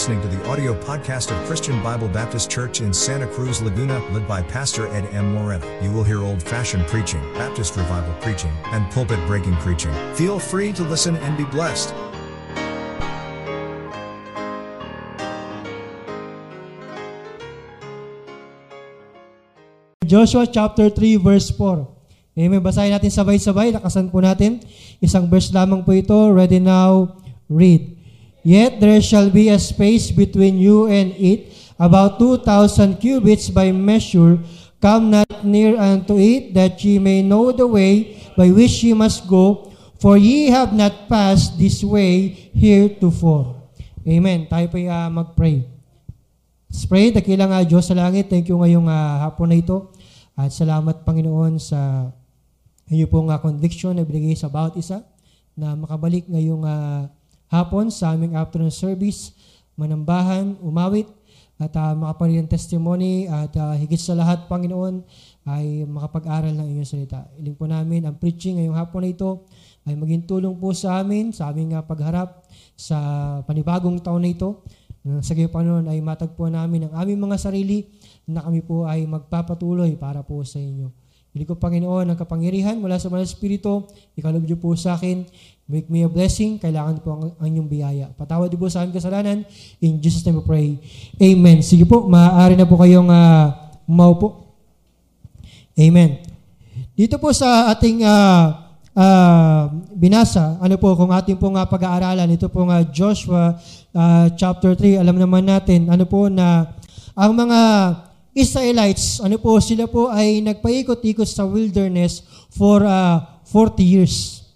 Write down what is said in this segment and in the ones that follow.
listening to the audio podcast of Christian Bible Baptist Church in Santa Cruz, Laguna, led by Pastor Ed M. Moreno. You will hear old fashioned preaching, Baptist revival preaching, and pulpit breaking preaching. Feel free to listen and be blessed. Joshua chapter 3 verse 4. Amen. Basahin natin sabay-sabay. Lakasan po natin. Isang verse lamang po ito. Ready now, read. Yet there shall be a space between you and it, about 2,000 cubits by measure. Come not near unto it, that ye may know the way by which ye must go, for ye have not passed this way heretofore. Amen. Tayo po uh, mag-pray. Let's pray. Dakilang uh, Diyos sa langit, thank you ngayong uh, hapon na ito. At salamat Panginoon sa inyo pong uh, conviction na binigay sa bawat isa na makabalik ngayong uh, hapon sa aming afternoon service, manambahan, umawit, at uh, makapagin testimony at uh, higit sa lahat, Panginoon, ay makapag-aral ng inyong salita. Iling po namin ang preaching ngayong hapon na ito ay maging tulong po sa amin, sa aming uh, pagharap sa panibagong taon na ito. Sa gayon, Panginoon, ay matagpuan namin ang aming mga sarili na kami po ay magpapatuloy para po sa inyo. Hindi ko, Panginoon, ang kapangyarihan mula sa mga Espiritu, ikalob niyo po sa akin, make me a blessing, kailangan po ang, ang inyong biyaya. Patawad po sa aming kasalanan, in Jesus' name we pray. Amen. Sige po, maaari na po kayong uh, maupo. Amen. Dito po sa ating uh, uh, binasa, ano po, kung ating pong uh, pag-aaralan, ito pong uh, Joshua uh, chapter 3, alam naman natin, ano po na ang mga Israelites, ano po, sila po ay nagpaikot-ikot sa wilderness for uh, 40 years.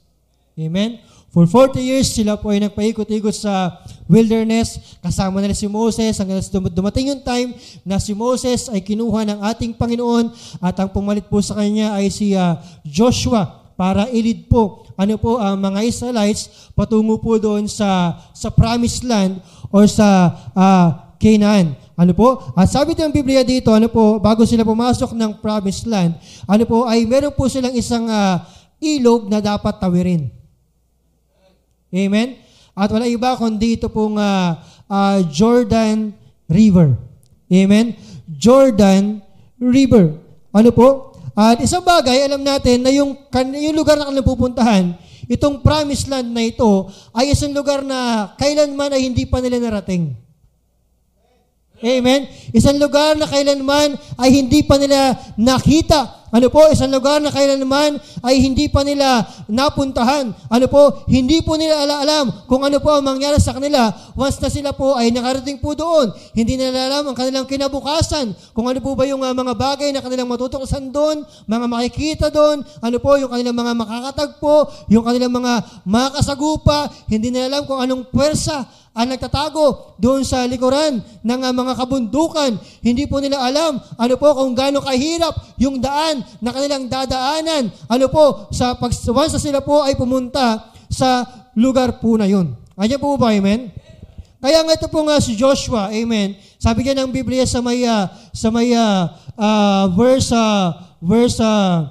Amen? For 40 years, sila po ay nagpaikot-ikot sa wilderness. Kasama nila si Moses hanggang dumating yung time na si Moses ay kinuha ng ating Panginoon at ang pumalit po sa kanya ay si uh, Joshua para ilid po ano po ang mga Israelites patungo po doon sa sa promised land or sa uh, Canaan. Ano po? At sabi ng Biblia dito, ano po, bago sila pumasok ng promised land, ano po, ay meron po silang isang uh, ilog na dapat tawirin. Amen? At wala iba kundi ito pong uh, uh, Jordan River. Amen? Jordan River. Ano po? At isang bagay, alam natin na yung, yung lugar na kanilang pupuntahan, itong promised land na ito, ay isang lugar na kailanman ay hindi pa nila narating. Amen? Isang lugar na kailanman ay hindi pa nila nakita ano po, isang lugar na kailanman ay hindi pa nila napuntahan. Ano po, hindi po nila alam kung ano po ang mangyari sa kanila once na sila po ay nakarating po doon. Hindi nila alam ang kanilang kinabukasan, kung ano po ba yung uh, mga bagay na kanilang matutuklasan doon, mga makikita doon, ano po yung kanilang mga makakatagpo, yung kanilang mga makasagupa, hindi nila alam kung anong pwersa ang nagtatago doon sa likuran ng uh, mga kabundukan. Hindi po nila alam ano po kung gaano kahirap yung daan na kanilang dadaanan. Ano po, sa pag once sila po ay pumunta sa lugar po na yun. Ayan po ba, amen? Kaya nga ito po nga si Joshua, amen. Sabi niya ng Biblia sa may uh, sa may uh, uh, verse uh, verse uh,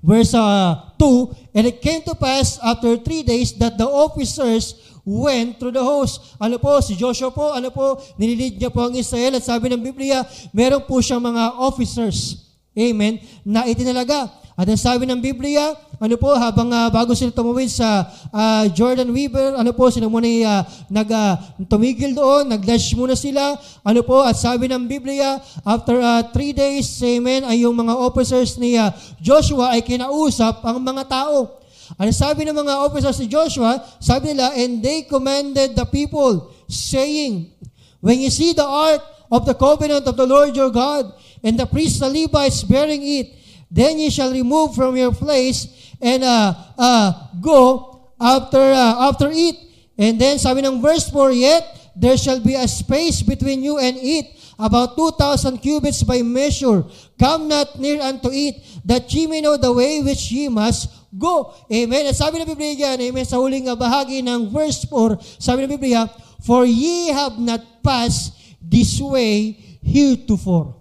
verse uh, 2, and it came to pass after three days that the officers went through the host. Ano po, si Joshua po, ano po, nililid niya po ang Israel at sabi ng Biblia, meron po siyang mga officers. Amen. Na itinalaga. At ang sabi ng Biblia, ano po, habang uh, bago sila tumawid sa uh, Jordan River, ano po, sila muna uh, nag, uh, tumigil doon, nag-dash muna sila. Ano po, at sabi ng Biblia, after uh, three days, amen, ay yung mga officers ni uh, Joshua ay kinausap ang mga tao. Ano sabi ng mga officers ni Joshua? Sabi nila, and they commanded the people, saying, When you see the ark of the covenant of the Lord your God, and the priests the Levites bearing it, then ye shall remove from your place and uh, uh, go after uh, after it. And then sabi ng verse 4, Yet there shall be a space between you and it, about 2,000 cubits by measure. Come not near unto it, that ye may know the way which ye must go. Amen. At sabi ng Biblia dyan, amen, sa huling bahagi ng verse 4, sabi ng Biblia, For ye have not passed this way heretofore.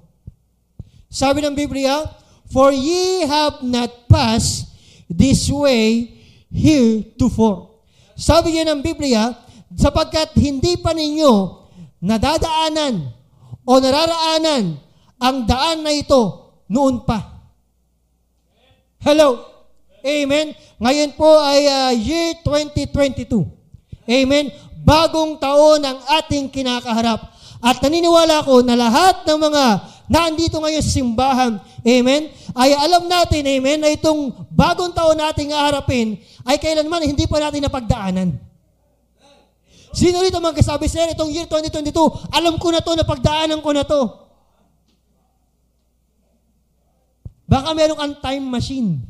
Sabi ng Biblia, For ye have not passed this way heretofore. Sabi niya ng Biblia, sapagkat hindi pa ninyo nadadaanan o nararaanan ang daan na ito noon pa. Hello? Amen? Ngayon po ay uh, year 2022. Amen? Bagong taon ang ating kinakaharap. At naniniwala ko na lahat ng mga nandito ngayon sa simbahan, amen, ay alam natin, amen, na itong bagong taon nating aharapin ay kailanman hindi pa natin napagdaanan. Sino rito magkasabi, sir, itong year 2022, alam ko na to, napagdaanan ko na to. Baka meron kang time machine.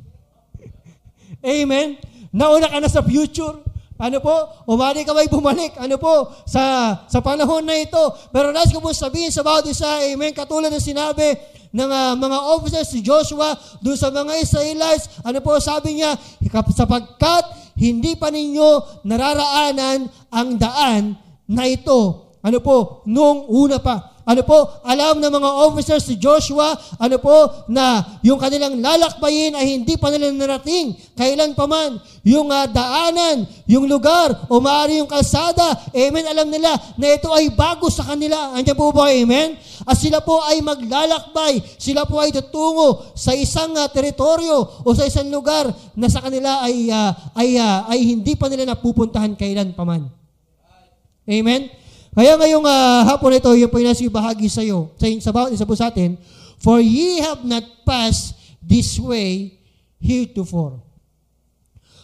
Amen? Nauna ka na sa future. Ano po? Umali ka may bumalik. Ano po? Sa, sa panahon na ito. Pero nais ko po sabihin sa bawat isa, amen, katulad ng sinabi ng uh, mga officers si Joshua doon sa mga Israelites, ano po sabi niya, sapagkat hindi pa ninyo nararaanan ang daan na ito. Ano po? Noong una pa. Ano po, alam ng mga officers si Joshua, ano po, na yung kanilang lalakbayin ay hindi pa nila narating kailan pa man. Yung uh, daanan, yung lugar, o maaari yung kalsada, amen, alam nila na ito ay bago sa kanila. Andiyan po ba, amen? At sila po ay maglalakbay, sila po ay tutungo sa isang uh, teritoryo o sa isang lugar na sa kanila ay, uh, ay, uh, ay hindi pa nila napupuntahan kailan pa man. Amen? Kaya ngayong uh, hapon ito, yung po yung nasa bahagi sa iyo, sa, sa bawat isa po sa atin, For ye have not passed this way heretofore.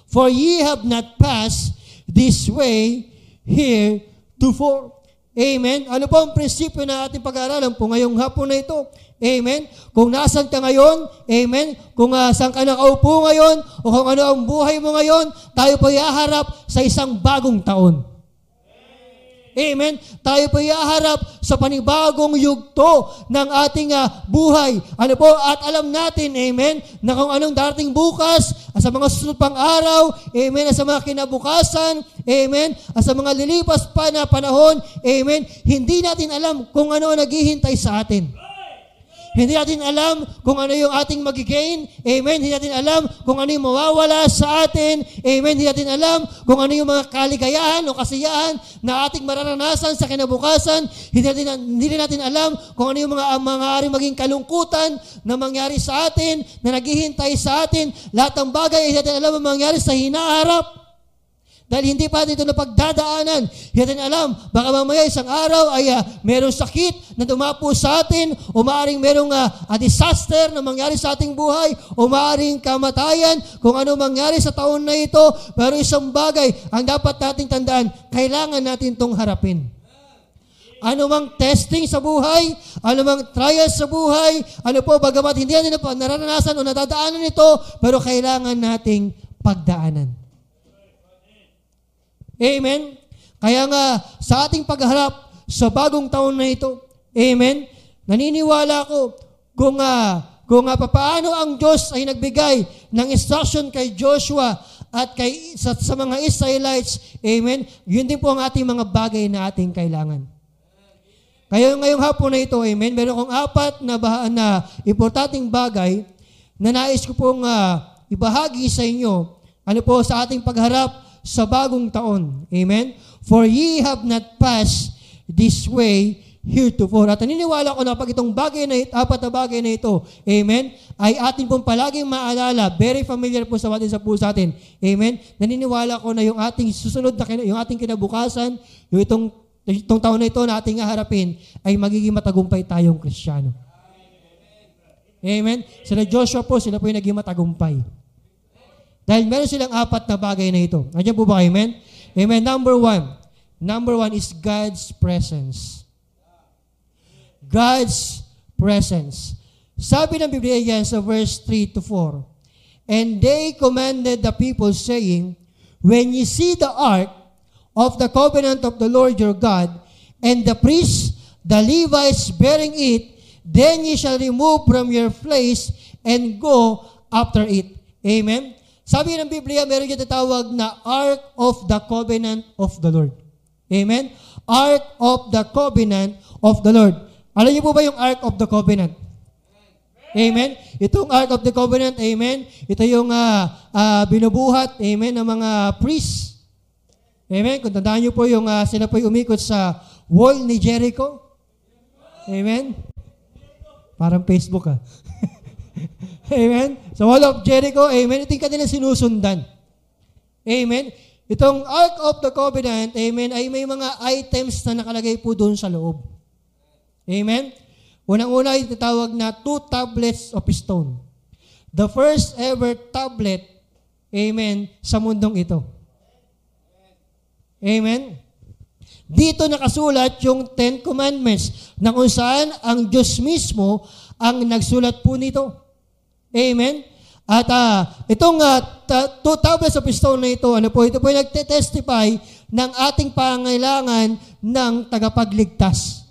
For ye have not passed this way heretofore. Amen. Ano po ang prinsipyo na ating pag-aaralan po ngayong hapon na ito? Amen. Kung nasan ka ngayon, amen. Kung uh, saan ka nakaupo ngayon, o kung ano ang buhay mo ngayon, tayo po ihaharap sa isang bagong taon. Amen? Tayo po iaharap sa panibagong yugto ng ating uh, buhay. Ano po? At alam natin, amen, na kung anong darating bukas, sa mga susunod pang araw, amen, sa mga kinabukasan, amen, sa mga lilipas pa na panahon, amen, hindi natin alam kung ano naghihintay sa atin. Hindi natin alam kung ano yung ating magigain. Amen. Hindi natin alam kung ano yung mawawala sa atin. Amen. Hindi natin alam kung ano yung mga kaligayahan o kasiyahan na ating mararanasan sa kinabukasan. Hindi natin, hindi natin alam kung ano yung mga maaari maging kalungkutan na mangyari sa atin, na naghihintay sa atin. Lahat ng bagay, hindi natin alam ang mangyari sa hinaharap. Dahil hindi pa dito na pagdadaanan. Hindi alam, baka mamaya isang araw ay uh, merong sakit na dumapo sa atin, o maaaring merong uh, a disaster na mangyari sa ating buhay, o maaaring kamatayan, kung ano mangyari sa taon na ito. Pero isang bagay, ang dapat nating tandaan, kailangan natin itong harapin. Ano mang testing sa buhay, ano mang trials sa buhay, ano po, bagamat hindi natin nararanasan o nadadaanan ito, pero kailangan nating pagdaanan. Amen? Kaya nga, sa ating pagharap sa bagong taon na ito, Amen? Naniniwala ko kung, uh, kung uh, paano ang Diyos ay nagbigay ng instruction kay Joshua at kay, sa, sa mga Israelites, Amen? Yun din po ang ating mga bagay na ating kailangan. Kaya ngayong hapon na ito, Amen, meron kong apat na, bah- na importanteng bagay na nais ko pong uh, ibahagi sa inyo ano po sa ating pagharap sa bagong taon. Amen? For ye have not passed this way heretofore. At naniniwala ko na pag itong bagay na ito, apat na bagay na ito, amen, ay atin pong palaging maalala, very familiar po sa atin sa puso atin. Amen? Naniniwala ko na yung ating susunod na, yung ating kinabukasan, yung itong, itong taon na ito na ating haharapin, ay magiging matagumpay tayong Kristiyano. Amen? Sila Joshua po, sila po yung naging matagumpay. Dahil meron silang apat na bagay na ito. Nandiyan po ba? Amen? Amen. Number one. Number one is God's presence. God's presence. Sabi ng Biblia yan sa verse 3 to 4. And they commanded the people saying, When ye see the ark of the covenant of the Lord your God, and the priests, the Levites bearing it, then ye shall remove from your place and go after it. Amen? Sabi ng Biblia, meron yung tatawag na Ark of the Covenant of the Lord. Amen? Ark of the Covenant of the Lord. Alam niyo po ba yung Ark of the Covenant? Amen? Itong Ark of the Covenant, amen? Ito yung uh, uh, binubuhat, amen, ng mga priests. Amen? Kung tandaan niyo po yung uh, sila po umikot sa wall ni Jericho? Amen? Parang Facebook ah. Amen? Sa wall of Jericho, amen, ito yung kanilang sinusundan. Amen? Itong Ark of the Covenant, amen, ay may mga items na nakalagay po doon sa loob. Amen? Unang-una ay tatawag na two tablets of stone. The first ever tablet, amen, sa mundong ito. Amen? Dito nakasulat yung Ten Commandments na kung saan ang Diyos mismo ang nagsulat po nito. Amen? At uh, itong uh, two tablets of stone na ito, ano po, ito po yung nagte-testify ng ating pangailangan ng tagapagligtas.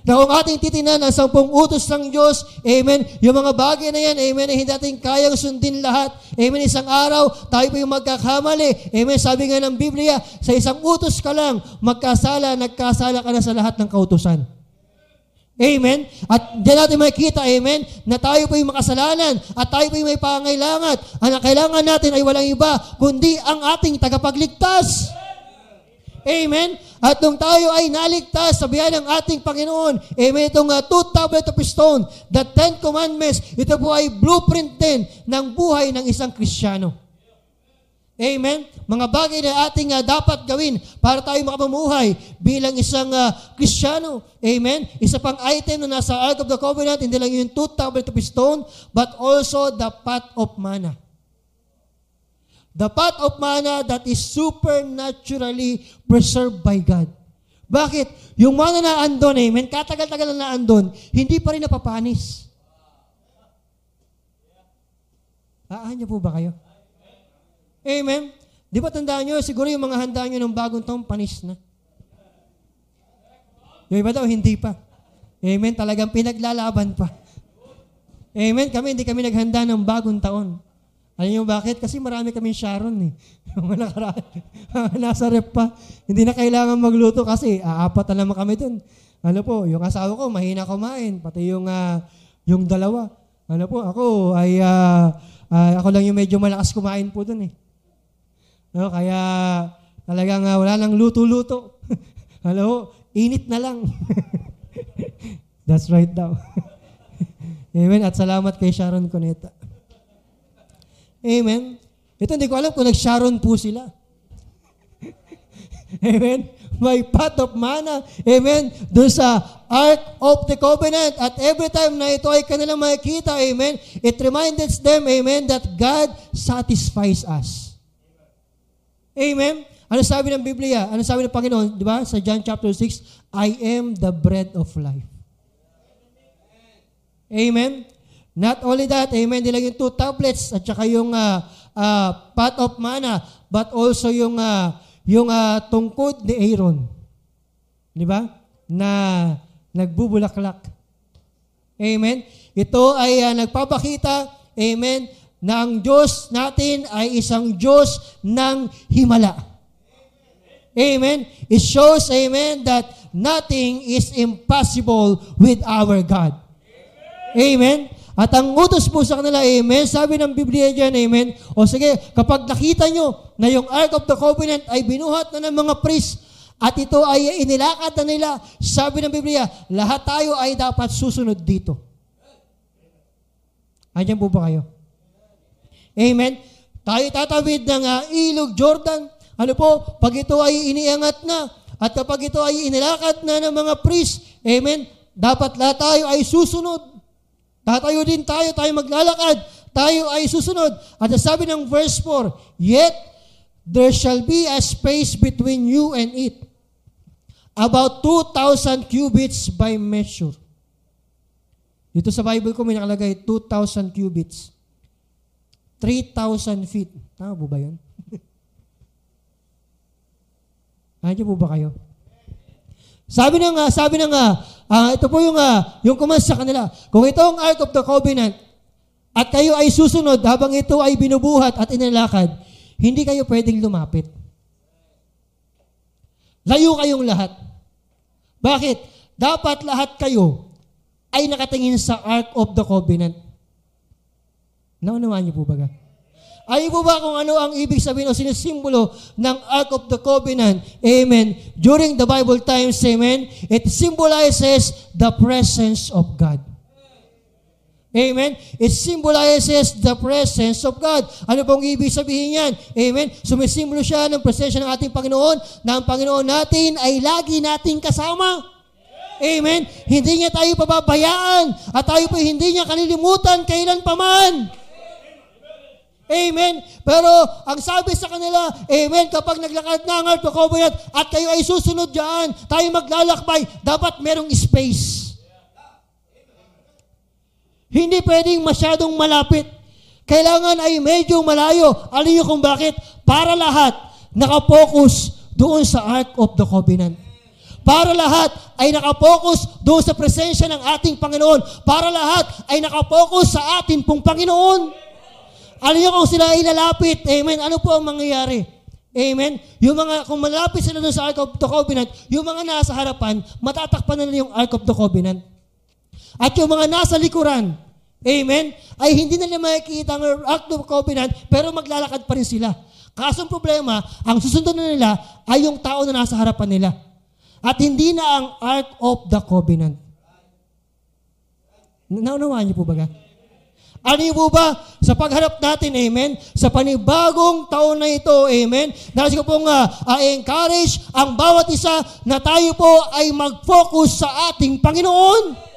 Na kung ating titinan ang sampung utos ng Diyos, Amen, yung mga bagay na yan, Amen, ay hindi natin kayang sundin lahat. Amen, isang araw, tayo po yung magkakamali. Amen, sabi nga ng Biblia, sa isang utos ka lang, magkasala, nagkasala ka na sa lahat ng kautusan. Amen? At diyan natin makikita, amen, na tayo po makasalanan at tayo po may pangailangan. Ang kailangan natin ay walang iba, kundi ang ating tagapagligtas. Amen? At nung tayo ay naligtas sa biyan ng ating Panginoon, amen, itong uh, two tablet of stone, the Ten Commandments, ito po ay blueprint din ng buhay ng isang Kristiyano. Amen? Mga bagay na ating uh, dapat gawin para tayo makapamuhay bilang isang uh, Kristiyano. Amen? Isa pang item na nasa Ark of the Covenant, hindi lang yung two tablet of stone, but also the pot of manna. The pot of manna that is supernaturally preserved by God. Bakit? Yung manna na andon, amen, katagal-tagal na andon, hindi pa rin napapanis. Aan niyo po ba kayo? Amen? Di ba tandaan nyo, siguro yung mga handa nyo ng bagong taong panis na. Yung iba daw, hindi pa. Amen? Talagang pinaglalaban pa. Amen? Kami, hindi kami naghanda ng bagong taon. Alam niyo bakit? Kasi marami kami Sharon eh. Yung nakaraan, nasa rep pa. Hindi na kailangan magluto kasi aapat na naman kami dun. Ano po, yung asawa ko, mahina kumain. Pati yung, uh, yung dalawa. Ano po, ako ay, uh, uh, ako lang yung medyo malakas kumain po dun eh. No, kaya talagang uh, wala nang luto-luto. Hello, init na lang. That's right daw. Amen. At salamat kay Sharon Cuneta. Amen. Ito hindi ko alam kung nag-Sharon po sila. Amen. May pot of manna. Amen. Doon sa Ark of the Covenant. At every time na ito ay kanilang makikita, Amen, it reminds them, Amen, that God satisfies us. Amen? Ano sabi ng Biblia? Ano sabi ng Panginoon? Di ba? Sa John chapter 6, I am the bread of life. Amen? Not only that, amen, di lang yung two tablets at saka yung uh, uh, pot of manna, but also yung uh, yung uh, tungkod ni Aaron. Di ba? Na nagbubulaklak. Amen? Ito ay uh, nagpapakita, amen, na ang Diyos natin ay isang Diyos ng himala. Amen? It shows, amen, that nothing is impossible with our God. Amen? At ang utos po sa kanila, amen, sabi ng Biblia dyan, amen, o sige, kapag nakita nyo na yung Ark of the Covenant ay binuhat na ng mga priest, at ito ay inilakad na nila, sabi ng Biblia, lahat tayo ay dapat susunod dito. Andiyan po ba kayo? Amen? Tayo tatawid ng uh, ilog Jordan. Ano po, pag ito ay iniangat na, at kapag ito ay inilakad na ng mga priest, amen, dapat lahat tayo ay susunod. Tatayo din tayo, tayo maglalakad, tayo ay susunod. At sabi ng verse 4, Yet there shall be a space between you and it, about 2,000 cubits by measure. Dito sa Bible ko may nakalagay 2,000 cubits. 3,000 feet. Tama po ba yun? Nandiyo po ba kayo? Sabi ng uh, sabi ng uh, uh, ito po yung uh, yung command sa kanila. Kung ito ang Ark of the Covenant at kayo ay susunod habang ito ay binubuhat at inilakad, hindi kayo pwedeng lumapit. Layo kayong lahat. Bakit? Dapat lahat kayo ay nakatingin sa Ark of the Covenant. Naunawaan niyo po ba? Alam po ba kung ano ang ibig sabihin o sinisimbolo ng Ark of the Covenant? Amen. During the Bible times, amen, it symbolizes the presence of God. Amen? It symbolizes the presence of God. Ano pong ibig sabihin yan? Amen? Sumisimbolo siya ng presensya ng ating Panginoon na ang Panginoon natin ay lagi nating kasama. Amen? Hindi niya tayo pababayaan at tayo po hindi niya kalilimutan kailan paman. Amen. Pero ang sabi sa kanila, Amen, kapag naglakad na ang Ark of Covenant at kayo ay susunod dyan, tayo maglalakbay, dapat merong space. Hindi pwedeng masyadong malapit. Kailangan ay medyo malayo. Alam niyo kung bakit? Para lahat nakapokus doon sa Ark of the Covenant. Para lahat ay nakapokus doon sa presensya ng ating Panginoon. Para lahat ay nakapokus sa atin pong Panginoon. Alam niyo kung sila ay amen, ano po ang mangyayari? Amen? Yung mga, kung malapit sila sa Ark of the Covenant, yung mga nasa harapan, matatakpan na nila yung Ark of the Covenant. At yung mga nasa likuran, amen, ay hindi na nila makikita ang Ark of the Covenant, pero maglalakad pa rin sila. Kaso problema, ang susunod na nila ay yung tao na nasa harapan nila. At hindi na ang Ark of the Covenant. Naunawaan niyo po ba? Ano po ba? Sa pagharap natin, amen, sa panibagong taon na ito, amen, nais ko pong uh, uh, encourage ang bawat isa na tayo po ay mag-focus sa ating Panginoon.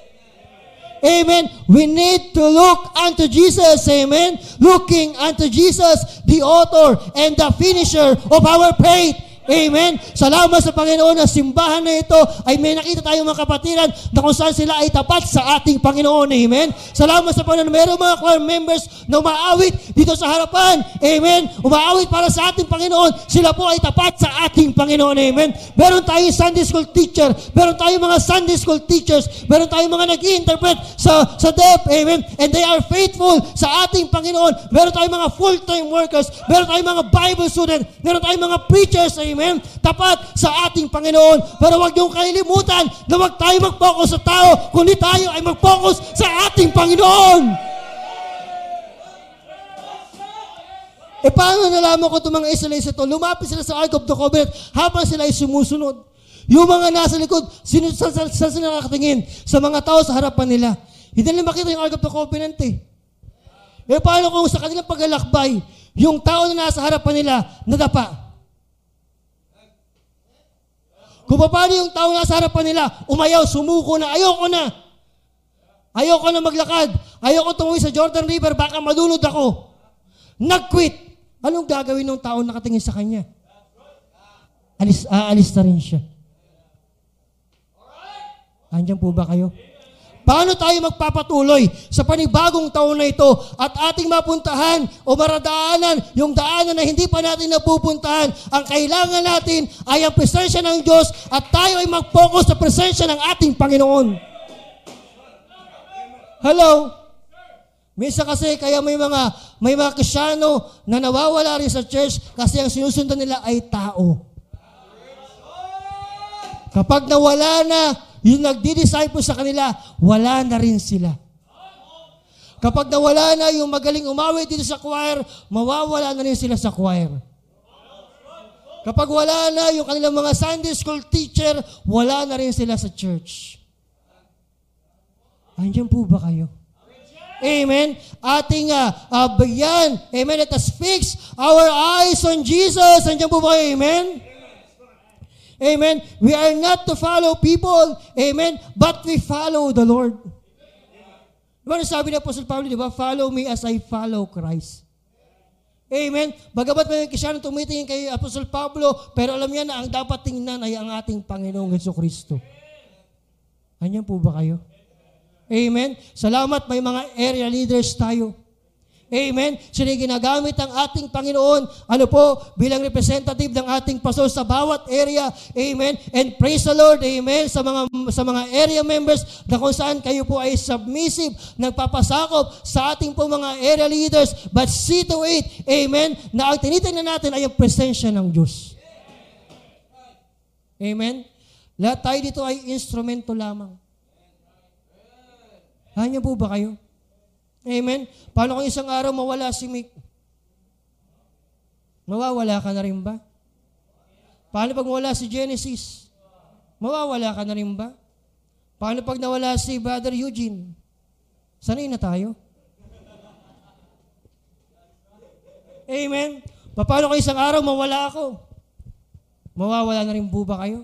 Amen. We need to look unto Jesus. Amen. Looking unto Jesus, the author and the finisher of our faith. Amen. Salamat sa Panginoon na simbahan na ito ay may nakita tayong mga kapatiran na kung saan sila ay tapat sa ating Panginoon. Amen. Salamat sa Panginoon na mayroong mga choir members na umaawit dito sa harapan. Amen. Umaawit para sa ating Panginoon. Sila po ay tapat sa ating Panginoon. Amen. Meron tayong Sunday school teacher. Meron tayong mga Sunday school teachers. Meron tayong mga nag-interpret sa, sa deaf. Amen. And they are faithful sa ating Panginoon. Meron tayong mga full-time workers. Meron tayong mga Bible students. Meron tayong mga preachers. Amen. Amen? Tapat sa ating Panginoon. Pero huwag niyong kalilimutan na huwag tayo mag-focus sa tao, kundi tayo ay mag-focus sa ating Panginoon. E paano nalaman ko itong mga Israelites ito? Lumapit sila sa Ark of the Covenant habang sila ay sumusunod. Yung mga nasa likod, sino, sa, sa, sa, sa nakakatingin? Sa mga tao sa harapan nila. Hindi nila makita yung Ark of the Covenant eh. E paano kung sa kanilang paglalakbay, yung tao na nasa harapan nila, nadapa? Kung paano yung tao nasa harapan nila, umayaw, sumuko na, ayoko na. Ayoko na maglakad. Ayoko tumuwi sa Jordan River, baka malunod ako. Nag-quit. Anong gagawin ng tao nakatingin sa kanya? Alis, aalis na rin siya. Andiyan po ba kayo? Paano tayo magpapatuloy sa panibagong taon na ito at ating mapuntahan o maradaanan yung daanan na hindi pa natin napupuntahan? Ang kailangan natin ay ang presensya ng Diyos at tayo ay mag-focus sa presensya ng ating Panginoon. Hello? Minsan kasi kaya may mga may mga Krisyano na nawawala rin sa church kasi ang sinusundan nila ay tao. Kapag nawala na yung nagdi-disciple sa kanila, wala na rin sila. Kapag nawala na yung magaling umawit dito sa choir, mawawala na rin sila sa choir. Kapag wala na yung kanilang mga Sunday school teacher, wala na rin sila sa church. Andiyan po ba kayo? Amen. Ating uh, uh, bayan. Amen. Let us fix our eyes on Jesus. Andiyan po ba kayo? Amen. Amen. We are not to follow people. Amen. But we follow the Lord. Diba sabi ni Apostle Pablo, di ba? Follow me as I follow Christ. Amen. Bagamat may kisyano tumitingin kay Apostle Pablo, pero alam niya na ang dapat tingnan ay ang ating Panginoong Yeso Kristo. Anyan po ba kayo? Amen. Salamat, may mga area leaders tayo. Amen. Sila ginagamit ang ating Panginoon, ano po, bilang representative ng ating pastor sa bawat area. Amen. And praise the Lord. Amen. Sa mga sa mga area members na kung saan kayo po ay submissive, nagpapasakop sa ating po mga area leaders. But see to it, amen, na ang tinitingnan natin ay ang presensya ng Diyos. Amen. Lahat tayo dito ay instrumento lamang. Hanya po ba kayo? Amen? Paano kung isang araw mawala si Mick? Mawawala ka na rin ba? Paano pag wala si Genesis? Mawawala ka na rin ba? Paano pag nawala si Brother Eugene? Sanay na tayo. Amen? Paano kung isang araw mawala ako? Mawawala na rin po ba kayo?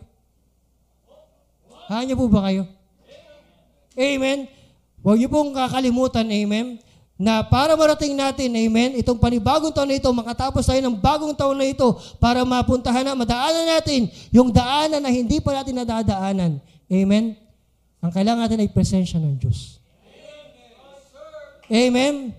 Hanya po ba kayo? Amen? Huwag niyo pong kakalimutan, amen, na para marating natin, amen, itong panibagong taon na ito, makatapos tayo ng bagong taon na ito para mapuntahan na, madaanan natin yung daanan na hindi pa natin nadadaanan. Amen? Ang kailangan natin ay presensya ng Diyos. Amen?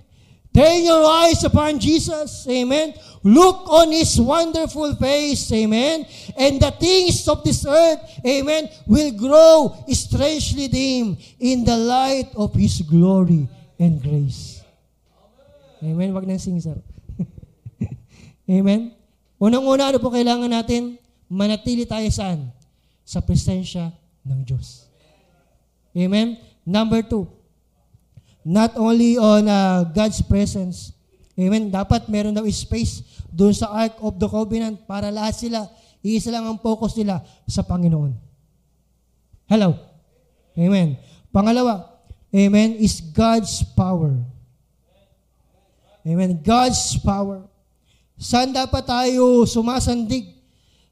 Turn your eyes upon Jesus. Amen. Look on His wonderful face. Amen. And the things of this earth, amen, will grow strangely dim in the light of His glory and grace. Amen. Wag nang sing, sir. amen. Unang-una, ano po kailangan natin? Manatili tayo saan? Sa presensya ng Diyos. Amen. Number two, not only on uh, God's presence. Amen. Dapat meron daw space doon sa Ark of the Covenant para lahat sila, iisa lang ang focus nila sa Panginoon. Hello. Amen. Pangalawa, amen, is God's power. Amen. God's power. Saan dapat tayo sumasandig?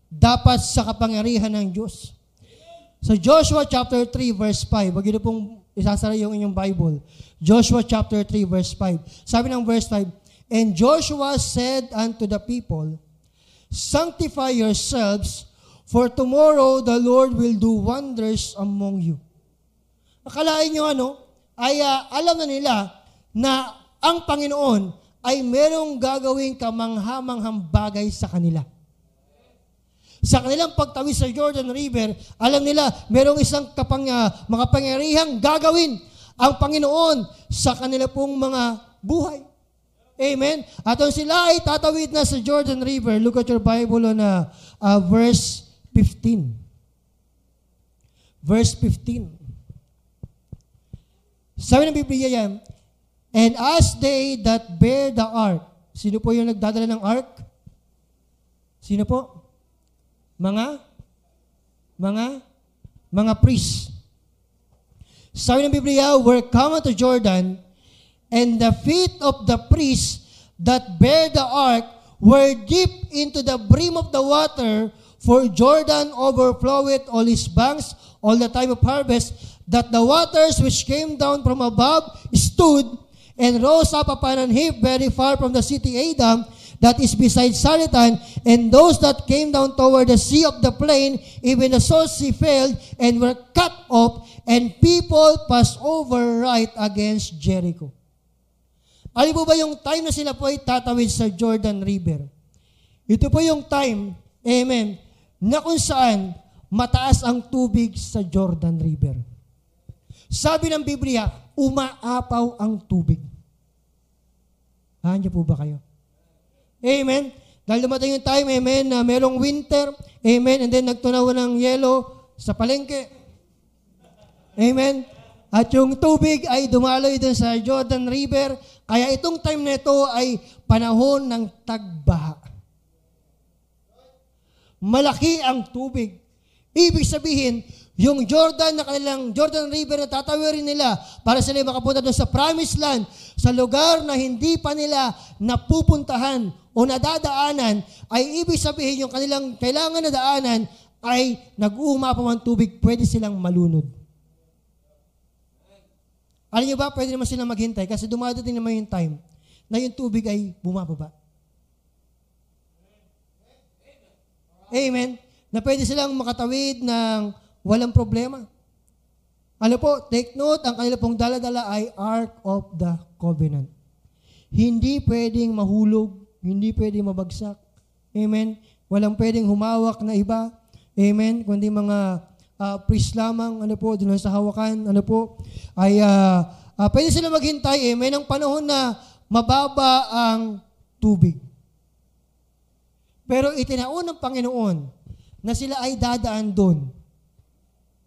Dapat sa kapangyarihan ng Diyos. Sa Joshua chapter 3 verse 5, wag niyo pong isasara yung inyong Bible. Joshua chapter 3 verse 5. Sabi ng verse 5, And Joshua said unto the people, Sanctify yourselves, for tomorrow the Lord will do wonders among you. Akalain nyo ano, ay uh, alam na nila na ang Panginoon ay merong gagawing kamanghamanghang bagay sa kanila. Sa kanilang pagtawid sa Jordan River, alam nila merong isang kapang, uh, mga pangyarihang gagawin ang Panginoon sa kanila pong mga buhay. Amen? At sila ay tatawid na sa Jordan River, look at your Bible on uh, uh, verse 15. Verse 15. Sabi ng Biblia yan, And as they that bear the ark, sino po yung nagdadala ng ark? Sino po? Mga? Mga? Mga priests. Sabi ng Biblia, were come to Jordan, and the feet of the priests that bear the ark were deep into the brim of the water, for Jordan overfloweth all his banks all the time of harvest, that the waters which came down from above stood and rose up upon an heap very far from the city Adam, that is beside Saritan, and those that came down toward the sea of the plain, even the salt sea failed and were cut off, and people passed over right against Jericho. Alam po ba yung time na sila po ay tatawid sa Jordan River? Ito po yung time, amen, na kung saan mataas ang tubig sa Jordan River. Sabi ng Biblia, umaapaw ang tubig. Hanya po ba kayo? Amen. Dahil dumating yung time, amen, na merong winter, amen, and then nagtunaw ng yelo sa palengke. Amen. At yung tubig ay dumaloy dun sa Jordan River, kaya itong time na ito ay panahon ng tagbaha. Malaki ang tubig. Ibig sabihin, yung Jordan na kanilang Jordan River na tatawirin nila para sila makapunta doon sa promised land, sa lugar na hindi pa nila napupuntahan o nadadaanan, ay ibig sabihin yung kanilang kailangan na daanan ay nag-uumapaw ang tubig, pwede silang malunod. Alam niyo ba, pwede naman silang maghintay kasi dumadating naman yung time na yung tubig ay bumababa. Amen. Na pwede silang makatawid ng Walang problema. Ano po, take note, ang kanila pong daladala ay Ark of the Covenant. Hindi pwedeng mahulog, hindi pwedeng mabagsak. Amen? Walang pwedeng humawak na iba. Amen? Kundi mga uh, priest lamang, ano po, doon sa hawakan, ano po, ay uh, uh, pwede sila maghintay, amen, ang panahon na mababa ang tubig. Pero itinaon ng Panginoon na sila ay dadaan doon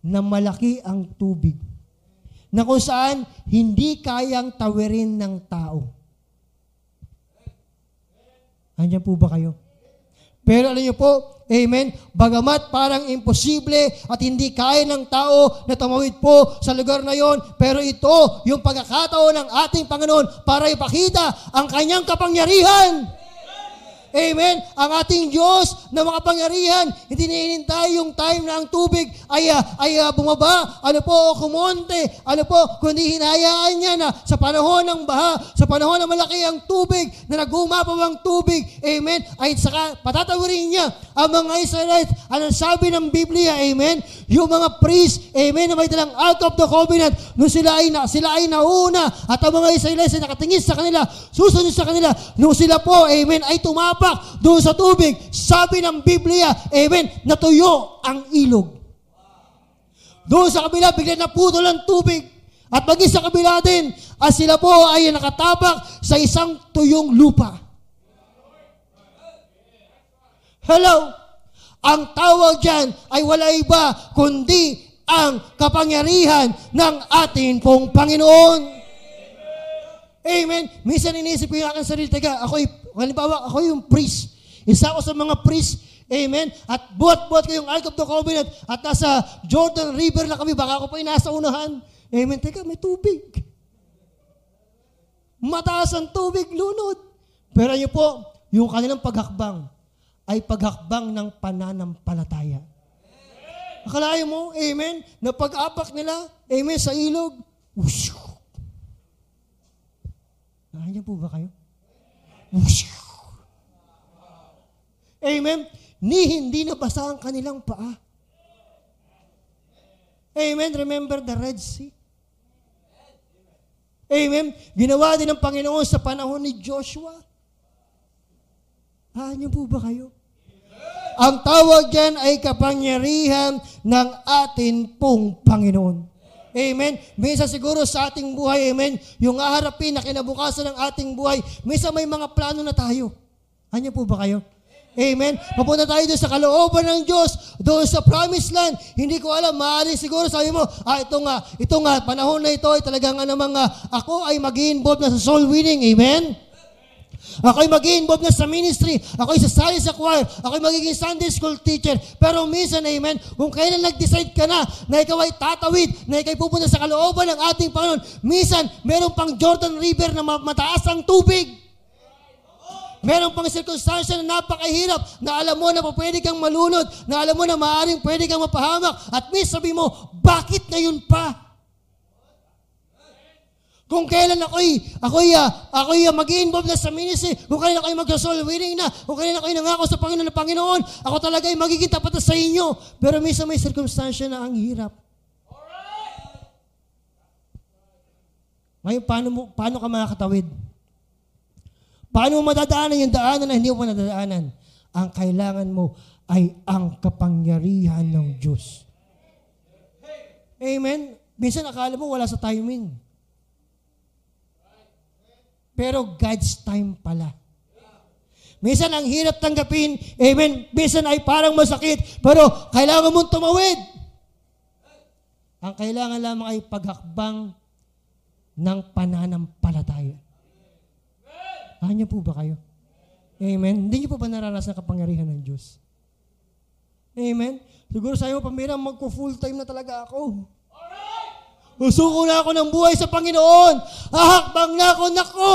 na malaki ang tubig na kung saan hindi kayang tawirin ng tao. Andiyan po ba kayo? Pero alam niyo po, Amen? Bagamat parang imposible at hindi kaya ng tao na tumawid po sa lugar na yon, pero ito yung pagkakataon ng ating Panginoon para ipakita ang kanyang kapangyarihan. Amen? Ang ating Diyos na makapangyarihan, hindi nihinintay yung time na ang tubig ay, uh, ay uh, bumaba, ano po, kumonte, ano po, kundi hinayaan niya na sa panahon ng baha, sa panahon na malaki ang tubig, na nagumapaw ang tubig, amen, ay saka patatawirin niya ang mga Israelites. Ano sabi ng Biblia, amen, yung mga priest, amen, na may dalang out of the covenant, nung sila ay, na, sila ay nauna, at ang mga Israelites ay nakatingin sa kanila, susunod sa kanila, nung sila po, amen, ay tumapa tumapak doon sa tubig. Sabi ng Biblia, amen, natuyo ang ilog. Doon sa kabila, bigla na putol ang tubig. At maging sa kabila din, at sila po ay nakatapak sa isang tuyong lupa. Hello? Ang tawag dyan ay wala iba kundi ang kapangyarihan ng ating pong Panginoon. Amen. Minsan inisip ko yung aking sarili, teka, ako'y Halimbawa, ako yung priest. Isa ako sa mga priest. Amen? At buhat-buhat ko yung Ark of the Covenant at nasa Jordan River na kami. Baka ako pa nasa unahan. Amen? Teka, may tubig. Mataas ang tubig, lunod. Pero yun po, yung kanilang paghakbang ay paghakbang ng pananampalataya. Akalain mo, amen, na pag-apak nila, amen, sa ilog, whoosh. Nakanya po ba kayo? Amen? Ni hindi nabasa ang kanilang paa. Amen? Remember the Red Sea? Amen? Ginawa din ng Panginoon sa panahon ni Joshua. Ah, niyo po ba kayo? Ang tawag dyan ay kapangyarihan ng atin pong Panginoon. Amen. Minsan siguro sa ating buhay, amen, yung aharapin na kinabukasan ng ating buhay, minsan may mga plano na tayo. Ano po ba kayo? Amen. Papunta tayo doon sa kalooban ng Diyos, doon sa promised land. Hindi ko alam, maaaring siguro sabi mo, ah, ito nga, ito nga, panahon na ito ay talagang ano mga, ako ay mag involve na sa soul winning. Amen. Ako'y mag involve na sa ministry. Ako'y sasali sa choir. Ako'y magiging Sunday school teacher. Pero minsan, amen, kung kailan nag-decide ka na na ikaw ay tatawid, na ikaw ay pupunta sa kalooban ng ating Panginoon, minsan, meron pang Jordan River na mataas ang tubig. Meron pang circumstance na napakahirap na alam mo na pwede kang malunod, na alam mo na maaaring pwede kang mapahamak. At miss sabi mo, bakit ngayon pa? Kung kailan ako'y, ako'y, uh, ako'y uh, mag-involve na sa ministry, kung kailan ako'y mag-soul winning na, kung kailan ako'y nangako sa Panginoon ng Panginoon, ako talaga ay magiging tapat sa inyo. Pero minsan may circumstance na ang hirap. Ngayon, paano, mo, paano ka makakatawid? Paano mo madadaanan yung daanan na hindi mo nadadaanan? Ang kailangan mo ay ang kapangyarihan ng Diyos. Amen? Minsan akala mo wala sa timing. Pero God's time pala. Minsan ang hirap tanggapin, amen, minsan ay parang masakit, pero kailangan mong tumawid. Ang kailangan lamang ay paghakbang ng pananampalataya. Ah, niyo po ba kayo? Amen. Hindi niyo po ba naranasan kapangyarihan ng Diyos? Amen. Siguro sa'yo, pamira, magko-full time na talaga ako. Usuko na ako ng buhay sa Panginoon. Ahakbang na ako, nako.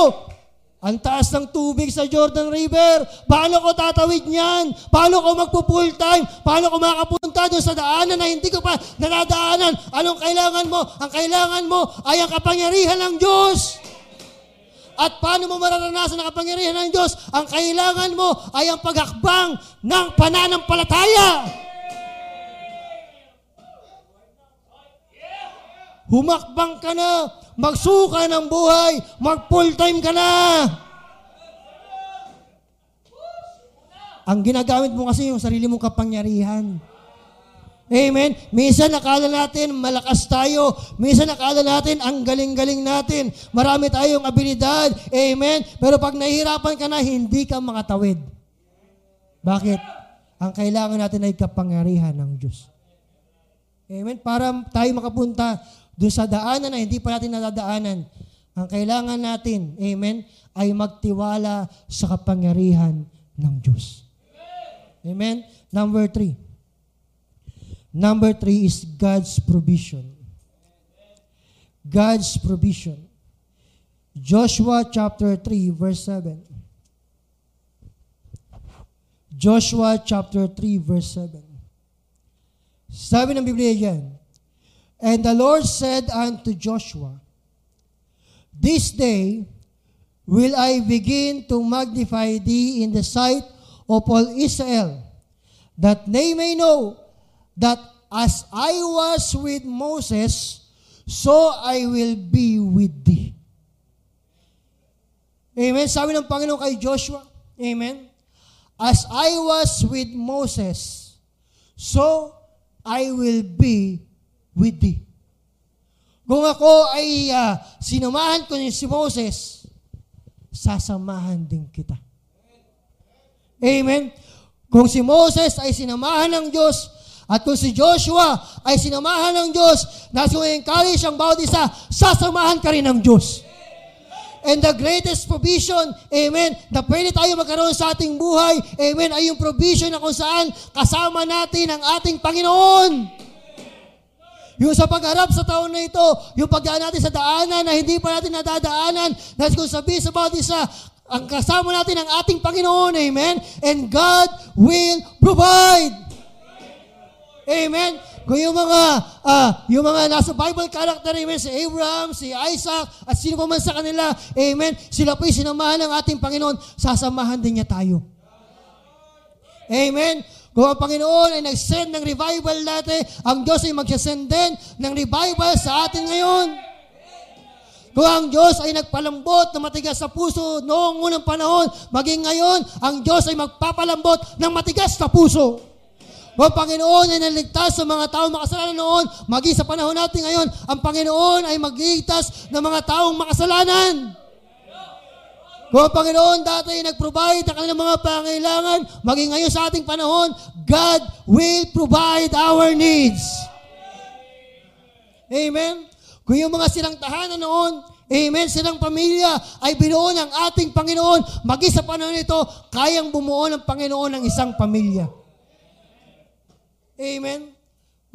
Ang taas ng tubig sa Jordan River. Paano ko tatawid niyan? Paano ko magpo-full time? Paano ko makapunta doon sa daanan na hindi ko pa nadadaanan? Anong kailangan mo? Ang kailangan mo ay ang kapangyarihan ng Diyos. At paano mo mararanasan ang kapangyarihan ng Diyos? Ang kailangan mo ay ang paghakbang ng pananampalataya. Humakbang ka na. Magsuka ng buhay. Mag full time ka na. Ang ginagamit mo kasi yung sarili mong kapangyarihan. Amen. Minsan nakala natin malakas tayo. Minsan nakala natin ang galing-galing natin. Marami tayong abilidad. Amen. Pero pag nahihirapan ka na, hindi ka makatawid. Bakit? Ang kailangan natin ay kapangyarihan ng Diyos. Amen. Para tayo makapunta doon sa daanan na hindi pa natin nadadaanan, ang kailangan natin, amen, ay magtiwala sa kapangyarihan ng Diyos. Amen? Number three. Number three is God's provision. God's provision. Joshua chapter 3 verse 7. Joshua chapter 3 verse 7. Sabi ng Biblia yan, And the Lord said unto Joshua, This day will I begin to magnify thee in the sight of all Israel, that they may know that as I was with Moses, so I will be with thee. Amen. Sabi ng Panginoon kay Joshua, Amen. As I was with Moses, so I will be with thee. Kung ako ay uh, sinamahan ko ni si Moses, sasamahan din kita. Amen? Kung si Moses ay sinamahan ng Diyos, at kung si Joshua ay sinamahan ng Diyos, na sumengkali siyang bawat isa, sasamahan ka rin ng Diyos. And the greatest provision, amen, na pwede tayo magkaroon sa ating buhay, amen, ay yung provision na kung saan kasama natin ang ating Panginoon. Yung sa pagharap sa taon na ito, yung pagdaan natin sa daanan na hindi pa natin nadadaanan, na kung sabi sa bawat isa, ang kasama natin ang ating Panginoon, amen? And God will provide. Amen? Kung yung mga, uh, yung mga nasa Bible character, amen, si Abraham, si Isaac, at sino pa man sa kanila, amen, sila po'y sinamahan ng ating Panginoon, sasamahan din niya tayo. Amen? Kung ang Panginoon ay nag-send ng revival dati, ang Diyos ay mag-send din ng revival sa atin ngayon. Kung ang Diyos ay nagpalambot na matigas sa puso noong unang panahon, maging ngayon, ang Diyos ay magpapalambot ng matigas sa puso. Kung ang Panginoon ay naligtas sa mga taong makasalanan noon, maging sa panahon natin ngayon, ang Panginoon ay magligtas ng mga taong makasalanan. Kung ang Panginoon dati ay nag-provide ng kanilang mga pangailangan, maging ngayon sa ating panahon, God will provide our needs. Amen? Kung yung mga silang tahanan noon, Amen. Silang pamilya ay binuo ng ating Panginoon. Maging sa panahon ito, kayang bumuo ng Panginoon ng isang pamilya. Amen.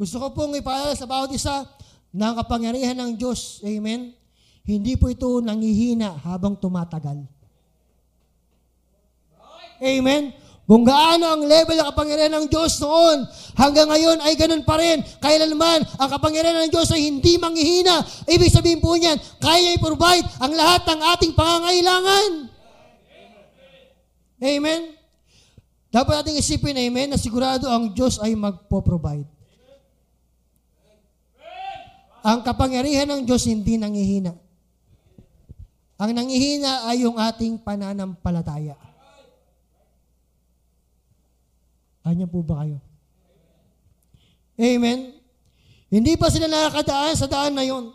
Gusto ko pong ipaalala sa bawat isa na ang kapangyarihan ng Diyos, Amen, hindi po ito nangihina habang tumatagal. Amen? Kung gaano ang level ng kapangyarihan ng Diyos noon, hanggang ngayon ay ganun pa rin. Kailanman, ang kapangyarihan ng Diyos ay hindi manghihina. Ibig sabihin po niyan, kaya i-provide ang lahat ng ating pangangailangan. Amen? Dapat nating isipin, amen, na sigurado ang Diyos ay magpo-provide. Ang kapangyarihan ng Diyos hindi nangihina. Ang nangihina ay yung ating pananampalataya. Anya po ba kayo? Amen? Hindi pa sila nakakadaan sa daan na yon.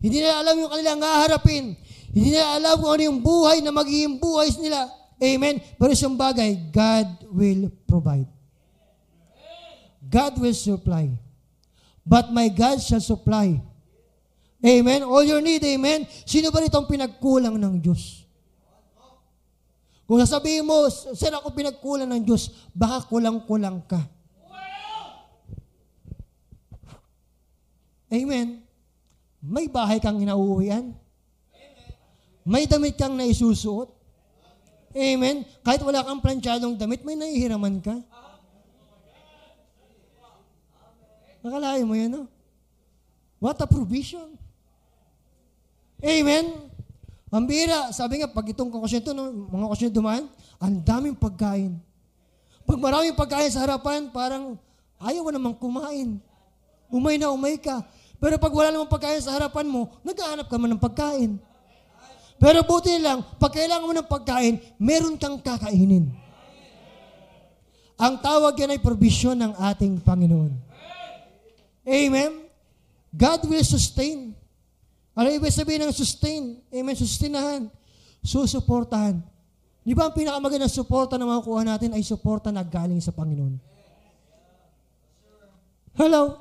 Hindi nila alam yung kanilang haharapin. Hindi nila alam kung ano yung buhay na magiging buhay nila. Amen? Pero isang bagay, God will provide. God will supply. But my God shall supply. Amen? All your need, amen? Sino ba rito ang pinagkulang ng Diyos? Kung sasabihin mo, sir ako pinagkulang ng Diyos, baka kulang-kulang ka. Amen. May bahay kang inauuwian. May damit kang naisusuot. Amen. Kahit wala kang planchadong damit, may naihiraman ka. Nakalayo mo yan, no? What a provision. Amen. Ang bira, sabi nga, pag itong kakosyento, no, mga kakosyento dumaan, ang daming pagkain. Pag maraming pagkain sa harapan, parang ayaw mo namang kumain. Umay na umay ka. Pero pag wala namang pagkain sa harapan mo, naghahanap ka man ng pagkain. Pero buti lang, pag kailangan mo ng pagkain, meron kang kakainin. Ang tawag yan ay provision ng ating Panginoon. Amen? God will sustain. Ano ibig sabihin ng sustain? Amen, sustinahan. Susuportahan. Di ba ang pinakamagandang suporta na makukuha natin ay suporta na galing sa Panginoon? Hello?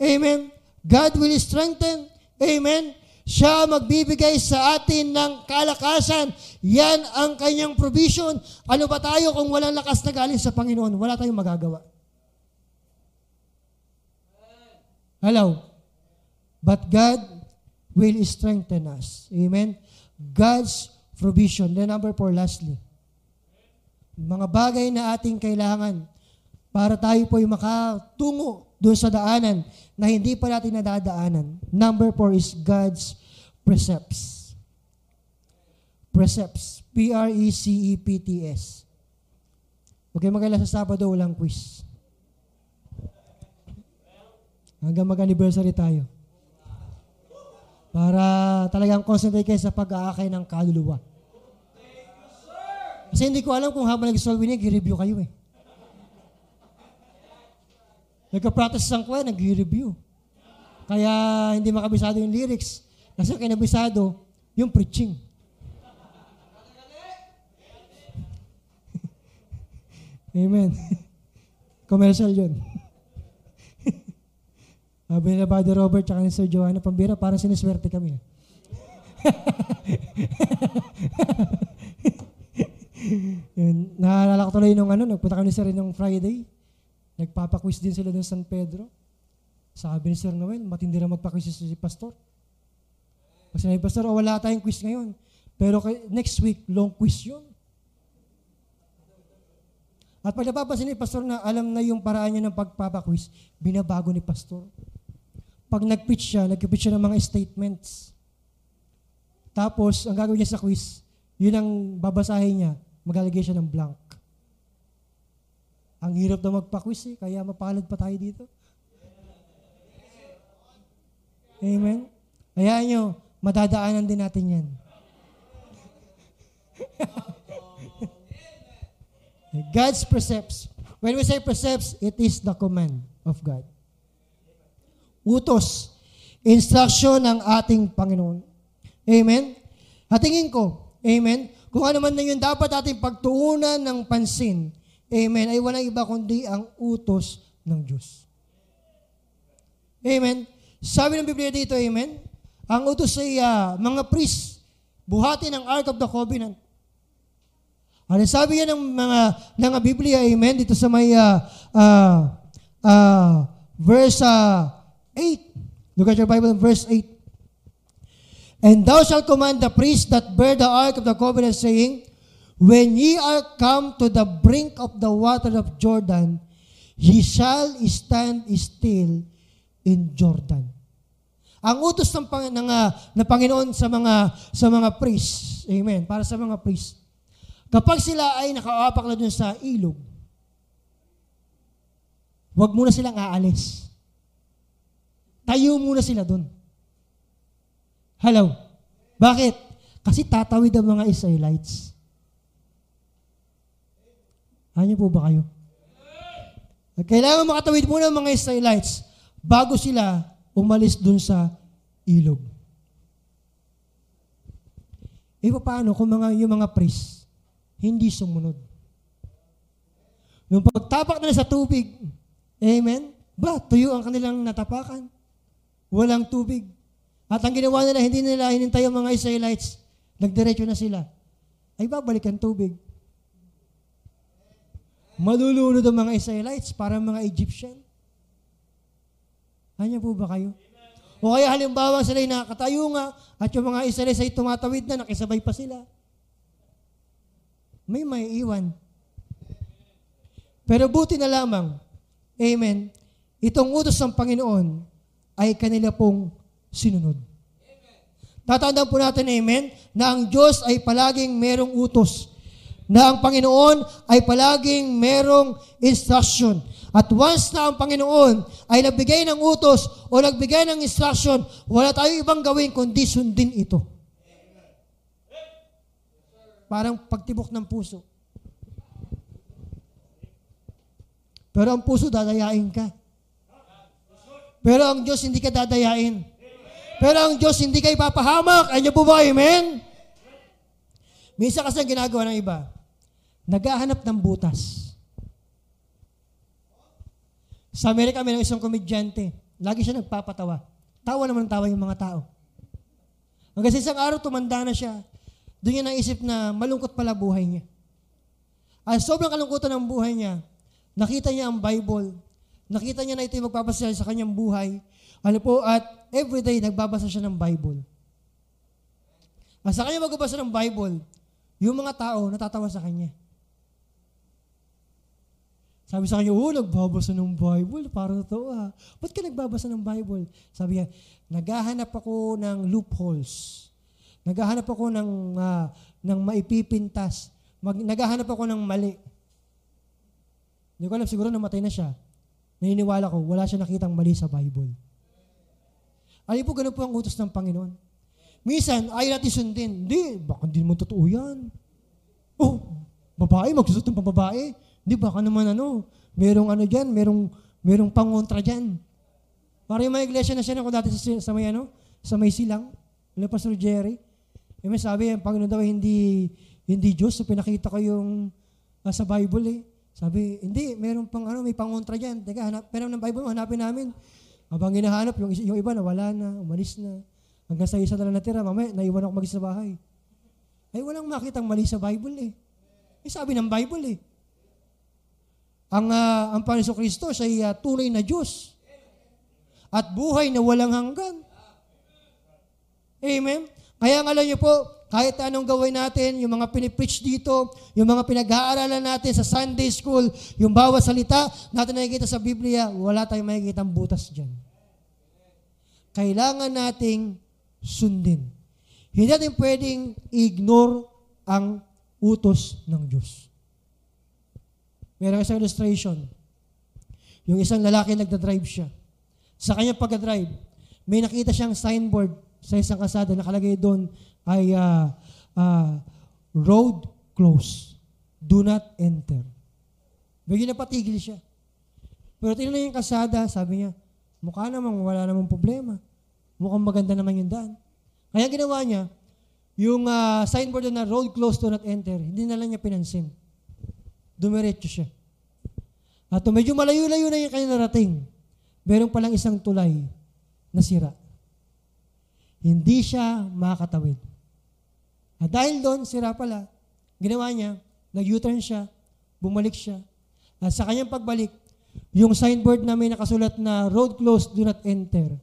Amen? God will strengthen. Amen? Siya magbibigay sa atin ng kalakasan. Yan ang kanyang provision. Ano ba tayo kung walang lakas na galing sa Panginoon? Wala tayong magagawa. Hello? But God will strengthen us. Amen? God's provision. Then number four, lastly. Mga bagay na ating kailangan para tayo po ay makatungo doon sa daanan na hindi pa natin nadadaanan. Number four is God's precepts. Precepts. P-R-E-C-E-P-T-S. Okay, magala sa Sabado, walang quiz. Hanggang mag-anniversary tayo. Para talagang concentrate kayo sa pag-aakay ng kaluluwa. Kasi hindi ko alam kung habang nag-solve niya, i-review kayo eh. Nagka-practice ang kwaya, nag-review. Kaya hindi makabisado yung lyrics. Kasi kinabisado, yung preaching. Amen. Commercial yun. Sabi na Buddy Robert tsaka ni Sir Joanna Pambira, parang siniswerte kami. Yun, naalala ko tuloy nung ano, nagpunta kami sa rin ng Friday. Nagpapaquiz din sila ng San Pedro. Sabi ni Sir Noel, matindi na magpaquiz si, Pastor. Kasi na Pastor, oh, wala tayong quiz ngayon. Pero next week, long quiz yun. At pag napapansin ni Pastor na alam na yung paraan niya ng pagpapaquiz, binabago ni Pastor. Pag nag-pitch siya, nag-pitch siya ng mga statements. Tapos, ang gagawin niya sa quiz, yun ang babasahin niya, maglalagay siya ng blank. Ang hirap na magpa-quiz eh, kaya mapalad pa tayo dito. Amen? Hayaan nyo, madadaanan din natin yan. God's precepts. When we say precepts, it is the command of God. Utos. Instruction ng ating Panginoon. Amen? Hatingin ko, amen, kung ano man na yun dapat ating pagtuunan ng pansin, amen, ay walang iba kundi ang utos ng Diyos. Amen? Sabi ng Biblia dito, amen, ang utos ay uh, mga priest, buhati ng Ark of the Covenant. Ano sabi yan ng mga ng Biblia, amen, dito sa may uh, uh, uh, verse uh, 8. Look at your Bible, verse 8. And thou shalt command the priests that bear the ark of the covenant, saying, When ye are come to the brink of the water of Jordan, ye shall stand still in Jordan. Ang utos ng, ng, uh, ng Panginoon sa mga sa mga priests, amen, para sa mga priests. Kapag sila ay nakaapak na dun sa ilog, huwag muna silang aalis. Tayo muna sila dun. Hello? Bakit? Kasi tatawid ang mga Israelites. Ano po ba kayo? Kailangan makatawid muna ang mga Israelites bago sila umalis dun sa ilog. E paano kung mga, yung mga priests hindi sumunod? Nung pagtapak nila sa tubig, amen, ba, tuyo ang kanilang natapakan. Walang tubig. At ang ginawa nila, hindi nila hinintay ang mga Israelites. Nagdiretso na sila. Ay babalik ang tubig. Malulunod ang mga Israelites para mga Egyptian. Kanya po ba kayo? O kaya halimbawa sila ay nakatayo nga at yung mga Israelites ay tumatawid na, nakisabay pa sila. May may iwan. Pero buti na lamang, Amen, itong utos ng Panginoon ay kanila pong sinunod. Tatandaan po natin, amen, na ang Diyos ay palaging merong utos. Na ang Panginoon ay palaging merong instruction. At once na ang Panginoon ay nagbigay ng utos o nagbigay ng instruction, wala tayong ibang gawin kundi sundin ito. Parang pagtibok ng puso. Pero ang puso, dadayain ka. Pero ang Diyos hindi ka dadayain. Pero ang Diyos hindi kayo papahamak. Ano po ba? Amen? Minsan kasi ang ginagawa ng iba, naghahanap ng butas. Sa Amerika, may isang komedyante. Lagi siya nagpapatawa. Tawa naman tawa yung mga tao. Hanggang sa isang araw, tumanda na siya. Doon niya naisip na malungkot pala buhay niya. At sobrang kalungkutan ng buhay niya, nakita niya ang Bible. Nakita niya na ito yung magpapasya sa kanyang buhay. Ano po, at everyday nagbabasa siya ng Bible. At sa kanya magbabasa ng Bible, yung mga tao natatawa sa kanya. Sabi sa kanya, oh, nagbabasa ng Bible. Parang totoo ah. Ba't ka nagbabasa ng Bible? Sabi niya, naghahanap ako ng loopholes. Naghahanap ako ng, uh, ng maipipintas. Mag, naghahanap ako ng mali. Hindi ko alam, siguro namatay na siya. Naniniwala ko, wala siya nakitang mali sa Bible. Alam po, ganun po ang utos ng Panginoon. Minsan, ayaw natin sundin. Hindi, baka hindi mo totoo yan. Oh, babae, magsusot ng pambabae. Di baka naman ano, merong ano dyan, merong, merong pangontra dyan. Para yung mga iglesia na siya na dati sa, sa may ano, sa may silang, nila Pastor Jerry. E may sabi, ang Panginoon daw hindi, hindi Diyos, so pinakita ko yung uh, sa Bible eh. Sabi, hindi, meron pang ano, may pangontra dyan. Teka, hanap, pero ng Bible hanapin namin. Habang hinahanap, yung, yung iba nawala na, umalis na. Hanggang sa isa na lang natira, mamaya, naiwan ako mag sa bahay. Ay, walang makitang mali sa Bible eh. Eh, sabi ng Bible eh. Ang, uh, ang Panginoon Kristo siya ay uh, tunay na Diyos. At buhay na walang hanggan. Amen? Kaya nga alam niyo po, kahit anong gawin natin, yung mga pinipreach dito, yung mga pinag-aaralan natin sa Sunday school, yung bawat salita natin nakikita sa Biblia, wala tayong makikita butas dyan. Kailangan nating sundin. Hindi natin pwedeng ignore ang utos ng Diyos. Meron isang illustration. Yung isang lalaki nagda-drive siya. Sa kanyang pagda-drive, may nakita siyang signboard sa isang kasada. Nakalagay doon ay uh, uh, road close. Do not enter. Bigyan napatigil siya. Pero tinanong yung kasada, sabi niya, mukha namang wala namang problema. Mukhang maganda naman yung daan. Kaya ginawa niya, yung uh, signboard na road close, do not enter, hindi na lang niya pinansin dumiretso siya. At medyo malayo-layo na yung kanya narating, meron palang isang tulay na sira. Hindi siya makakatawid. At dahil doon, sira pala, ginawa niya, nag-U-turn siya, bumalik siya. At sa kanyang pagbalik, yung signboard na may nakasulat na road closed, do not enter.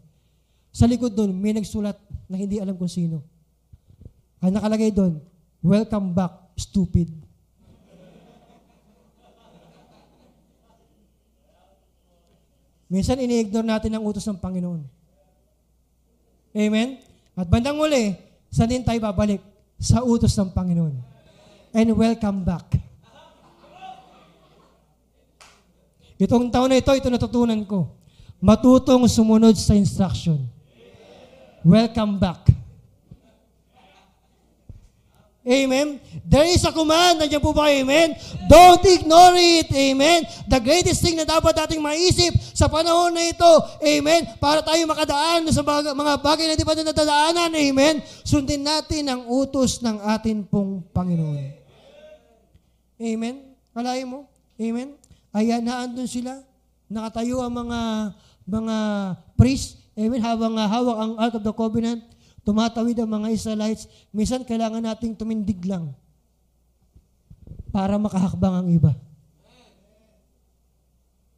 Sa likod doon, may nagsulat na hindi alam kung sino. Ang nakalagay doon, welcome back, stupid. Minsan ini-ignore natin ang utos ng Panginoon. Amen? At bandang uli, saan din tayo babalik? Sa utos ng Panginoon. And welcome back. Itong taon na ito, ito natutunan ko. Matutong sumunod sa instruction. Welcome back. Amen? There is a command. Nandiyan po ba Amen? Don't ignore it. Amen? The greatest thing na dapat nating maisip sa panahon na ito. Amen? Para tayo makadaan sa mga bagay na di pa nadadaanan. Amen? Sundin natin ang utos ng atin pong Panginoon. Amen? Kalahin mo? Amen? Ayan, naandun sila. Nakatayo ang mga mga priest. Amen? Habang uh, hawak ang Ark of the Covenant tumatawid ang mga Israelites, minsan kailangan nating tumindig lang para makahakbang ang iba.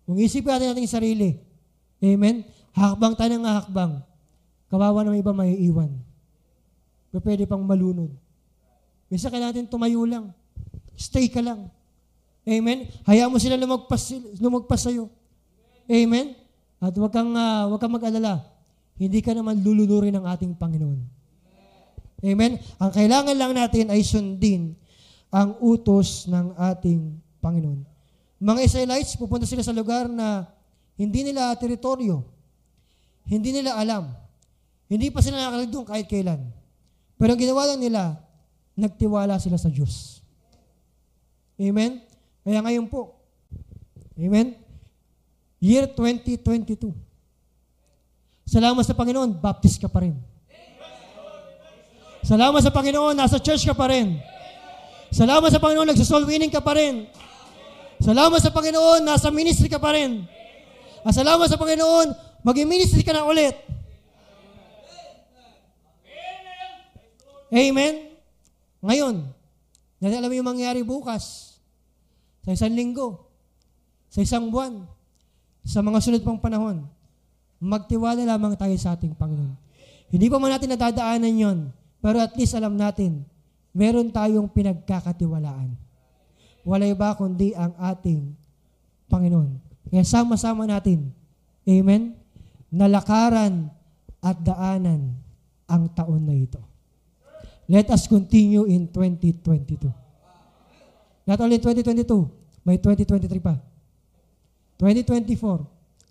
Kung isipin natin natin sarili, amen, hakbang tayo ng hakbang, kawawa ng iba may iwan. Pero pwede pang malunod. Minsan kailangan natin tumayo lang. Stay ka lang. Amen? Hayaan mo sila lumagpas, lumagpas sa'yo. Amen? At huwag kang, uh, huwag kang mag-alala hindi ka naman lulunurin ng ating Panginoon. Amen? Ang kailangan lang natin ay sundin ang utos ng ating Panginoon. Mga Israelites, pupunta sila sa lugar na hindi nila teritoryo. Hindi nila alam. Hindi pa sila nakakalik doon kahit kailan. Pero ang ginawa lang nila, nagtiwala sila sa Diyos. Amen? Kaya ngayon po, Amen? Year 2022. Salamat sa Panginoon, baptist ka pa rin. Salamat sa Panginoon, nasa church ka pa rin. Salamat sa Panginoon, nagsasoul winning ka pa rin. Salamat sa Panginoon, nasa ministry ka pa rin. At salamat sa Panginoon, maging ministry ka na ulit. Amen? Ngayon, dahil alam mo yung mangyari bukas, sa isang linggo, sa isang buwan, sa mga sunod pang panahon, magtiwala lamang tayo sa ating Panginoon. Hindi pa man natin nadadaanan yon, pero at least alam natin, meron tayong pinagkakatiwalaan. Wala iba kundi ang ating Panginoon. Kaya sama-sama natin, Amen, nalakaran at daanan ang taon na ito. Let us continue in 2022. Not only 2022, may 2023 pa. 2024,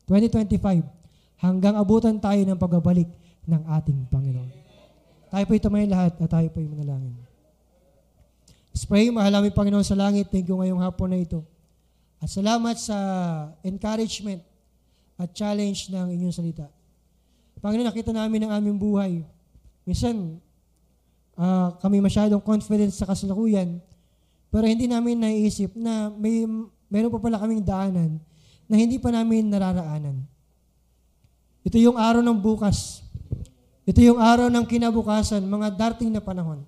2025, hanggang abutan tayo ng pagbabalik ng ating Panginoon. Tayo po ito may lahat at tayo po ay manalangin. Let's pray, mahal namin Panginoon sa langit. Thank you ngayong hapon na ito. At salamat sa encouragement at challenge ng inyong salita. Panginoon, nakita namin ang aming buhay. Minsan, uh, kami masyadong confident sa kasalukuyan, pero hindi namin naiisip na may meron pa pala kaming daanan na hindi pa namin nararaanan. Ito yung araw ng bukas. Ito yung araw ng kinabukasan, mga darting na panahon.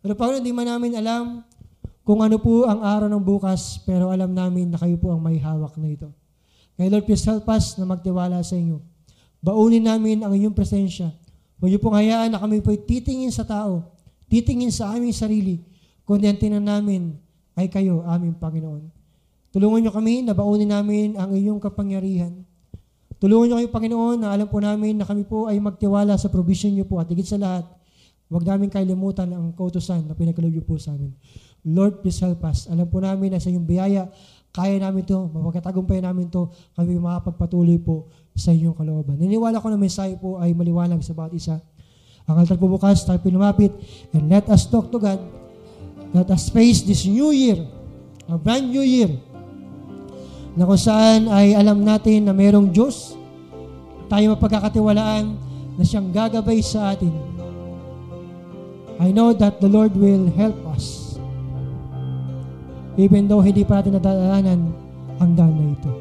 Pero Panginoon, hindi man namin alam kung ano po ang araw ng bukas, pero alam namin na kayo po ang may hawak na ito. Kaya Lord, please help us na magtiwala sa inyo. Baunin namin ang inyong presensya. Huwag niyo pong hayaan na kami po titingin sa tao, titingin sa aming sarili, kundi ang tinan namin ay kayo, aming Panginoon. Tulungan niyo kami na baunin namin ang iyong kapangyarihan. Tulungan niyo kami, Panginoon, na alam po namin na kami po ay magtiwala sa provision niyo po at higit sa lahat, huwag namin kalimutan ang kautosan na pinagkalob niyo po sa amin. Lord, please help us. Alam po namin na sa iyong biyaya, kaya namin to, mapagkatagumpay namin to, kami makapagpatuloy po sa inyong kalooban. Niniwala ko na mensahe po ay maliwanag sa bawat isa. Ang altar po bukas, tayo pinumapit, and let us talk to God. Let us face this new year, a brand new year, na kung saan ay alam natin na mayroong Diyos, tayo mapagkakatiwalaan na siyang gagabay sa atin. I know that the Lord will help us. Even though hindi pa natin nadaanan ang daan na ito.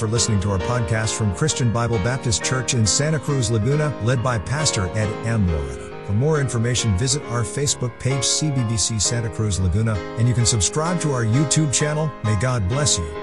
For listening to our podcast from Christian Bible Baptist Church in Santa Cruz, Laguna, led by Pastor Ed M. Moreta. For more information, visit our Facebook page, CBBC Santa Cruz Laguna, and you can subscribe to our YouTube channel. May God bless you.